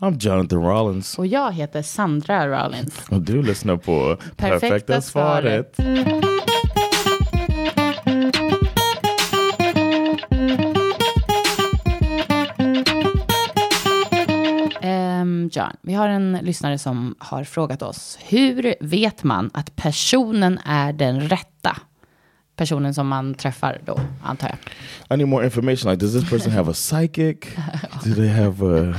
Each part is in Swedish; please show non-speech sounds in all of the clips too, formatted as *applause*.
I'm Jonathan Rollins. Och jag heter Sandra Rollins. *laughs* Och du lyssnar på Perfekta Perfekta svaret. Ehm, John, vi har en lyssnare som har frågat oss. Hur vet man att personen är den rätta? Personen som man träffar då, antar jag. I need more information. Like, does this person have a psychic? *laughs* Do they have uh,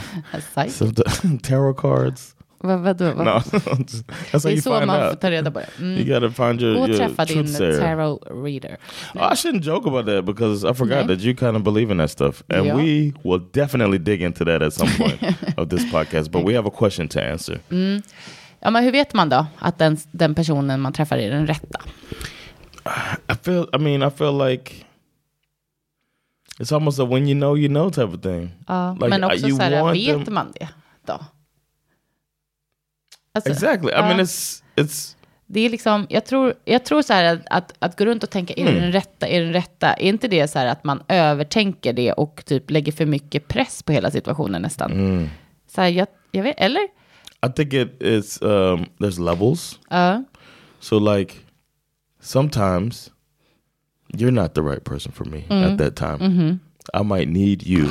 Psychic? some *laughs* tarot cards? Vad, vadå? Vad? No, *laughs* that's how you find man out. ta reda på det. Mm. You gotta find your, Gå och träffa din tarot reader. Oh, I shouldn't joke about that because I forgot Nej. that you kind of believe in that stuff. And Yeah. we will definitely dig into that at some point of this podcast. But we have a question to answer. Ja, men hur vet man då att den, den personen man träffar är den rätta? I feel, I mean, I feel like it's almost a when you know, you know type of thing. Ja, Like, men uh, också så här, vet them- man det då? Alltså, Exactly. I mean, it's, it's, Det är liksom, jag tror, jag tror så här att, att, att gå runt och tänka, är det Mm. den rätta, är det den rätta? Är inte det så här att man övertänker det och typ lägger för mycket press på hela situationen nästan? Mm. Så här, jag, jag vet, eller? I think it, it's, um, there's levels. Ja. So like sometimes you're not the right person for me Mm. at that time. Mm-hmm. I might need you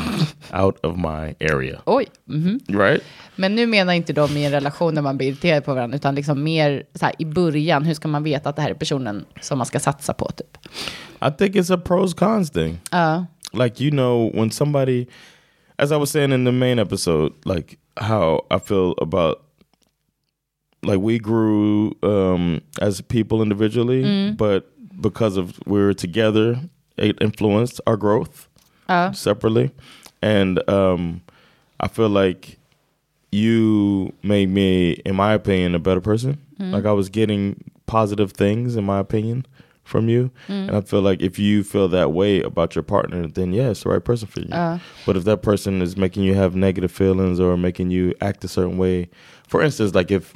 out of my area. Oj. mhm. Right? Men nu menar inte de i en relation när man blir irriterad på varandra, utan liksom mer så här i början, hur ska man veta att det här är personen som man ska satsa på typ? I think it's a pros cons thing. Ja. Like you know when somebody as I was saying in the main episode, like how I feel about like we grew um as people individually, but because of we were together, it influenced our growth. Ja. separately. And um i feel like you made me in my opinion a better person. Like i was getting positive things in my opinion from you. And i feel like if you feel that way about your partner then yeah it's the right person for you. But if that person is making you have negative feelings or making you act a certain way for instance like if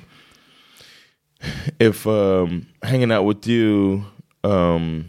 if um hanging out with you um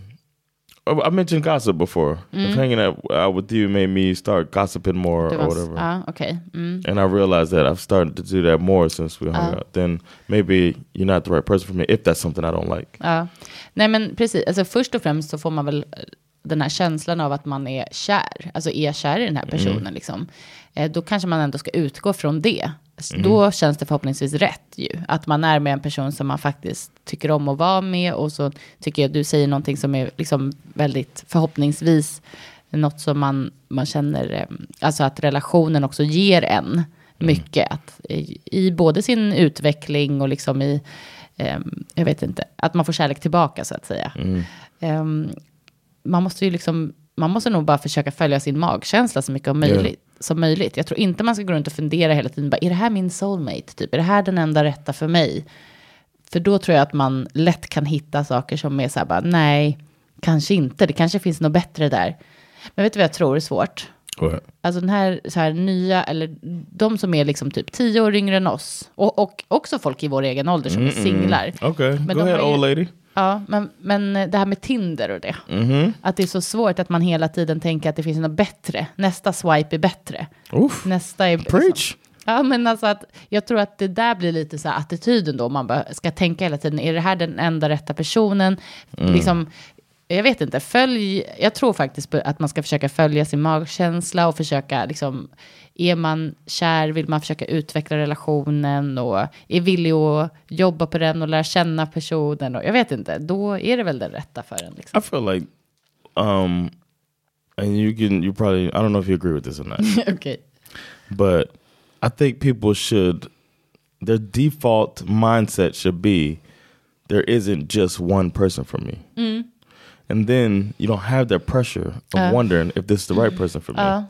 I mentioned gossip before. If hanging out, out with you made me start gossiping more Det or whatever. ja, okej. Mm. And I realized that I've started to do that more since we hung out. Then maybe you're not the right person for me if that's something I don't like. Ja. Nej, men precis. Alltså, först och främst så får man väl eh, den här känslan av att man är kär, alltså är kär i den här personen. Liksom. Eh, då kanske man ändå ska utgå från det. S- Då känns det förhoppningsvis rätt ju. Att man är med en person som man faktiskt tycker om att vara med. Och så tycker jag att du säger någonting som är liksom väldigt förhoppningsvis något som man, man känner, eh, alltså att relationen också ger en mycket. Att, i, I både sin utveckling och liksom i, ehm, jag vet inte, att man får kärlek tillbaka så att säga. Ehm, man måste ju liksom, man måste nog bara försöka följa sin magkänsla så mycket som möjligt. Som möjligt. Jag tror inte man ska gå runt och fundera hela tiden, bara, är det här min soulmate? Typ? Är det här den enda rätta för mig? För då tror jag att man lätt kan hitta saker som är så här, bara, nej, kanske inte, det kanske finns något bättre där. Men vet du vad jag tror är svårt? Alltså den här, så här nya, eller de som är liksom typ tio år yngre än oss. Och, och också folk i vår egen ålder som är singlar. Okay, Men go ahead, ju- old lady. Ja, men, men det här med Tinder och det. Mm-hmm. Att det är så svårt att man hela tiden tänker att det finns något bättre. Nästa swipe är bättre. Oof. Nästa är... Preach. Ja, men alltså att jag tror att det där blir lite så här attityden då. Man ska tänka hela tiden, är det här den enda rätta personen? Liksom, jag vet inte, följ, jag tror faktiskt på att man ska försöka följa sin magkänsla och försöka, liksom, är man kär, vill man försöka utveckla relationen och är villig att jobba på den och lära känna personen och jag vet inte, då är det väl den rätta för en. Liksom. I feel like, um, and you can, you probably, I don't know if you agree with this or not. *laughs* Okej. but I think people should their default mindset should be there isn't just one person for me. And then you don't have that pressure of wondering if this is the right person for me.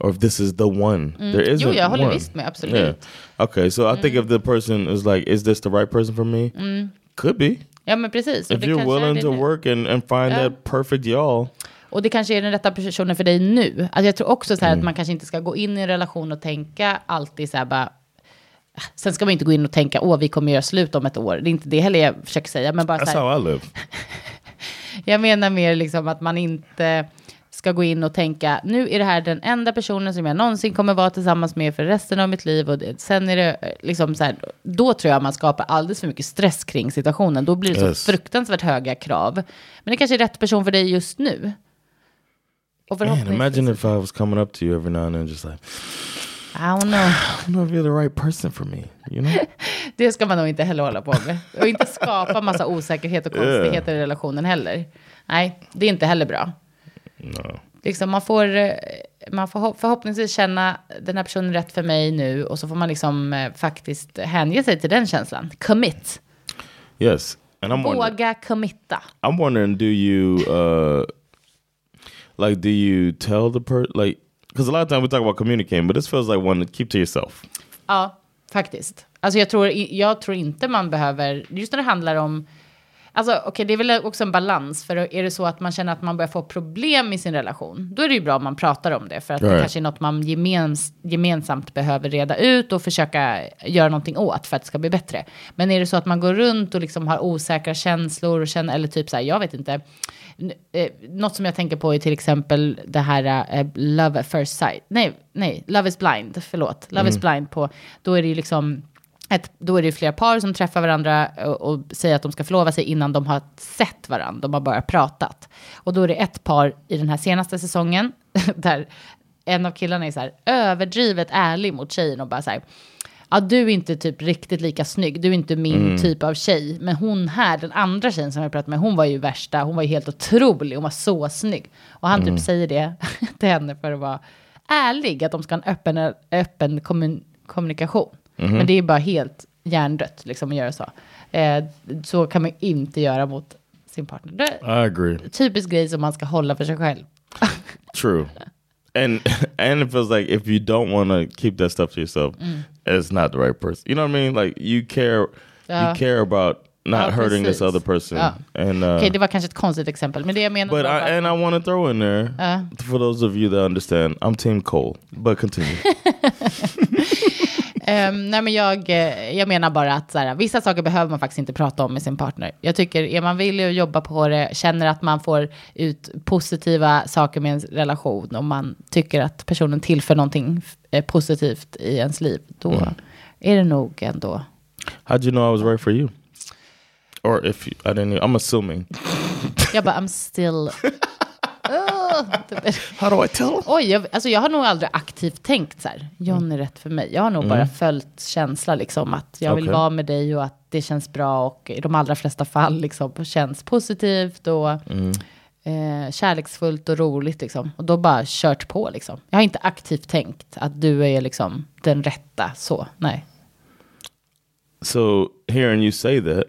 or if this is the one. There isn't Jo, jag håller one. visst med, absolut. Yeah. Okay, so I Mm. think if the person is like, is this the right person for me? Could be. Ja, men precis. If det you're willing to work and, and find Yeah. that perfect y'all. Och det kanske är den rätta personen för dig nu. Alltså jag tror också så Mm. att man kanske inte ska gå in i en relation och tänka alltid så här bara. Sen ska man inte gå in och tänka, åh, vi kommer göra slut om ett år. Det är inte det heller jag försöker säga. Men bara så That's här, how I live. *laughs* jag menar mer liksom att man inte ska gå in och tänka, nu är det här den enda personen som jag någonsin kommer vara tillsammans med för resten av mitt liv. Och det, sen är det eh, liksom så här, då tror jag man skapar alldeles för mycket stress kring situationen. Då blir det Yes. så fruktansvärt höga krav. Men det kanske är rätt person för dig just nu. Och Man, imagine if I was coming up to you every now and then, just like, I don't know. *sighs* I don't know if you're the right person for me. You know? *laughs* Det ska man nog inte heller hålla på med. Och inte skapa massa osäkerhet och konstigheter i relationen heller. Nej, det är inte heller bra. no. Liksom man får, eh, man får hopp- förhoppningsvis känna den här personen rätt för mig nu. Och så får man liksom eh, faktiskt hänge sig till den känslan. Commit. Yes. And I'm Våga committa. I'm wondering, do you uh like do you tell the person like because a lot of times we talk about communicating, but this feels like one to keep to yourself. Ja, faktiskt. Alltså jag tror, jag tror inte man behöver, just när det handlar om, alltså okej det är väl också en balans, för är det så att man känner att man börjar få problem i sin relation, då är det ju bra om man pratar om det, för att det Right. kanske är något man gemens, gemensamt behöver reda ut och försöka göra någonting åt för att det ska bli bättre. Men är det så att man går runt och liksom har osäkra känslor och känner, eller typ så här, jag vet inte, eh, något som jag tänker på är till exempel det här eh, Love at first sight. Nej, nej, Love is blind, förlåt. Love is blind på, då är det ju liksom, ett, då är det flera par som träffar varandra och, och säger att de ska förlova sig innan de har sett varandra, de har bara pratat. Och då är det ett par i den här senaste säsongen, *laughs* där en av killarna är så här överdrivet ärlig mot tjejen och bara så här, ja du är inte typ riktigt lika snygg, du är inte min typ av tjej. Men hon här, den andra tjejen som jag pratade med, hon var ju värsta, hon var ju helt otrolig, hon var så snygg. Och han typ säger det *laughs* till henne för att vara ärlig, att de ska ha en öppen, öppen kommun, kommunikation. Men det är bara helt hjärndött liksom att göra så. Eh, så kan man inte göra mot sin partner. Det är I agree. typisk grej som man ska hålla för sig själv. *laughs* True. And *laughs* and it feels like if you don't want to keep that stuff to yourself, it's not the right person. You know what I mean? Like you care, Ja. you care about not Ja, hurting this precis. other person. Ja. And uh, Okej, det var kanske ett konstigt exempel, men det jag menar but I, bara- and I want to throw in there for those of you that understand, I'm Team Cole. But continue. *laughs* Ehm, nej, men jag, eh, jag menar bara att så här, vissa saker behöver man faktiskt inte prata om med sin partner. Jag tycker, är man villig att jobba på det, känner att man får ut positiva saker med en relation, och man tycker att personen tillför någonting eh, positivt i ens liv, då är det nog ändå... How'd you know I was right for you? Or if you, I didn't, I'm assuming. Jag bara, I'm still... How him? Oj, jag, alltså jag har nog aldrig aktivt tänkt så här, John är rätt för mig. Jag har nog bara följt känsla liksom att jag vill Okej. vara med dig och att det känns bra och i de allra flesta fall liksom känns positivt och eh, kärleksfullt och roligt liksom. Och då bara kört på liksom. Jag har inte aktivt tänkt att du är liksom den rätta så, nej. So hearing you say that,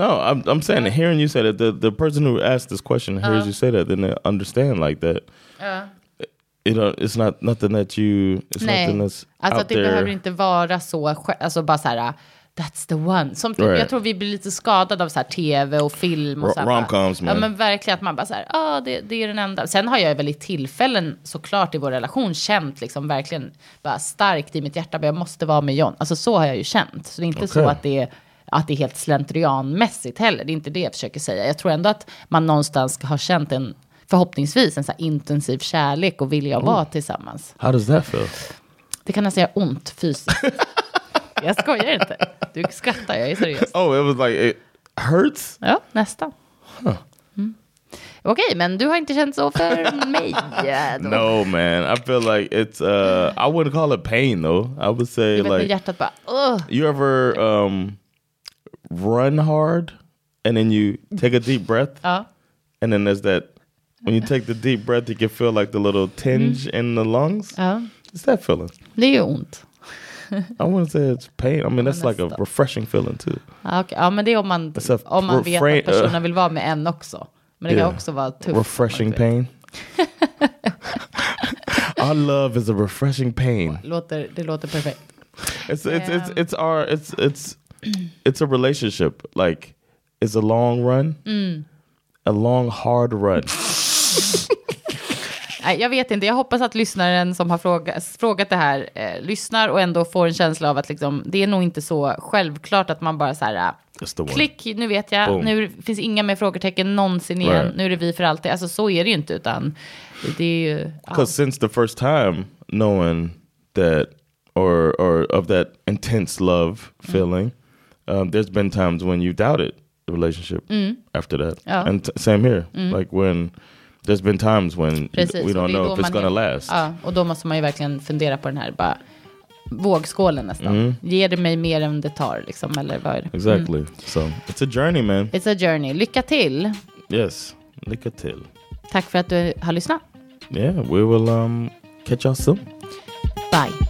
no, I'm I'm saying that hearing you say that the the person who asked this question hears you say that, then they understand like that. You know, it's not nothing that you. It's Nej, nothing that's alltså out att det there. behöver inte vara så, alltså bara så här, that's the one. Som typ, Right. jag tror vi blir lite skadade av så här tv och film och Ro- så här, romcoms, Ja man. men verkligen att man bara så här, ja det, det är den enda. Sen har jag väl i tillfällen såklart i vår relation känt liksom verkligen bara starkt i mitt hjärta, men jag måste vara med John. Alltså så har jag ju känt. Så det är inte så Okej. att det är att det är helt slentrianmässigt heller. Det är inte det jag försöker säga. Jag tror ändå att man någonstans ska ha känt en, förhoppningsvis, en så intensiv kärlek och vilja att vara tillsammans. How does that feel? Det kan nästan göra ont fysiskt. *laughs* jag skojar inte. Du skrattar, jag är seriös. Oh, it was like it hurts. Ja, nästan. Mm. Okej, men du har inte känt så för mig. då. No, man. I feel like it's. uh I wouldn't call it pain though. I would say like hjärtat bara, Ugh. you ever um run hard and then you take a deep breath Ja. *laughs* Uh. and then there's that when you take the deep breath you can feel like the little tinge mm-hmm. in the lungs. ja, It's that feeling. det er är ju ont. I wouldn't say it's pain. I mean that's like a refreshing feeling too. Ja, okej. ja, men det är om man, It's a om man vet refrain- att uh, personen vill vara med en också. Men det Yeah. kan också vara tufft. Refreshing man inte vet. pain. *laughs* Our love is a refreshing pain. Låter, det låter perfekt. It's it's it's it's our it's it's it's a relationship. Like it's a long run, a long hard run. *laughs* Nej, jag vet inte, jag hoppas att lyssnaren som har frågat, frågat det här eh, lyssnar och ändå får en känsla av att liksom, det är nog inte så självklart att man bara så här, one. klick, nu vet jag, Boom. nu finns inga mer frågetecken någonsin igen, Right. nu är det vi för alltid. Alltså så är det ju inte, utan det är ju... Ja. Because since the first time knowing that or or of that intense love feeling, um, there's been times when you doubted the relationship after that. Ja. And t- same here. Like when there's been times when Precis, we don't know if it's gonna last. Ja, och då måste man ju verkligen fundera på den här bara, vågskålen nästan. Mm. Ger det mig mer än det tar, liksom, eller vad är det? Exactly. So it's a journey, man. It's a journey. Lycka till. Yes. Lycka till. Tack för att du har lyssnat. Yeah, we will um catch y'all soon. Bye.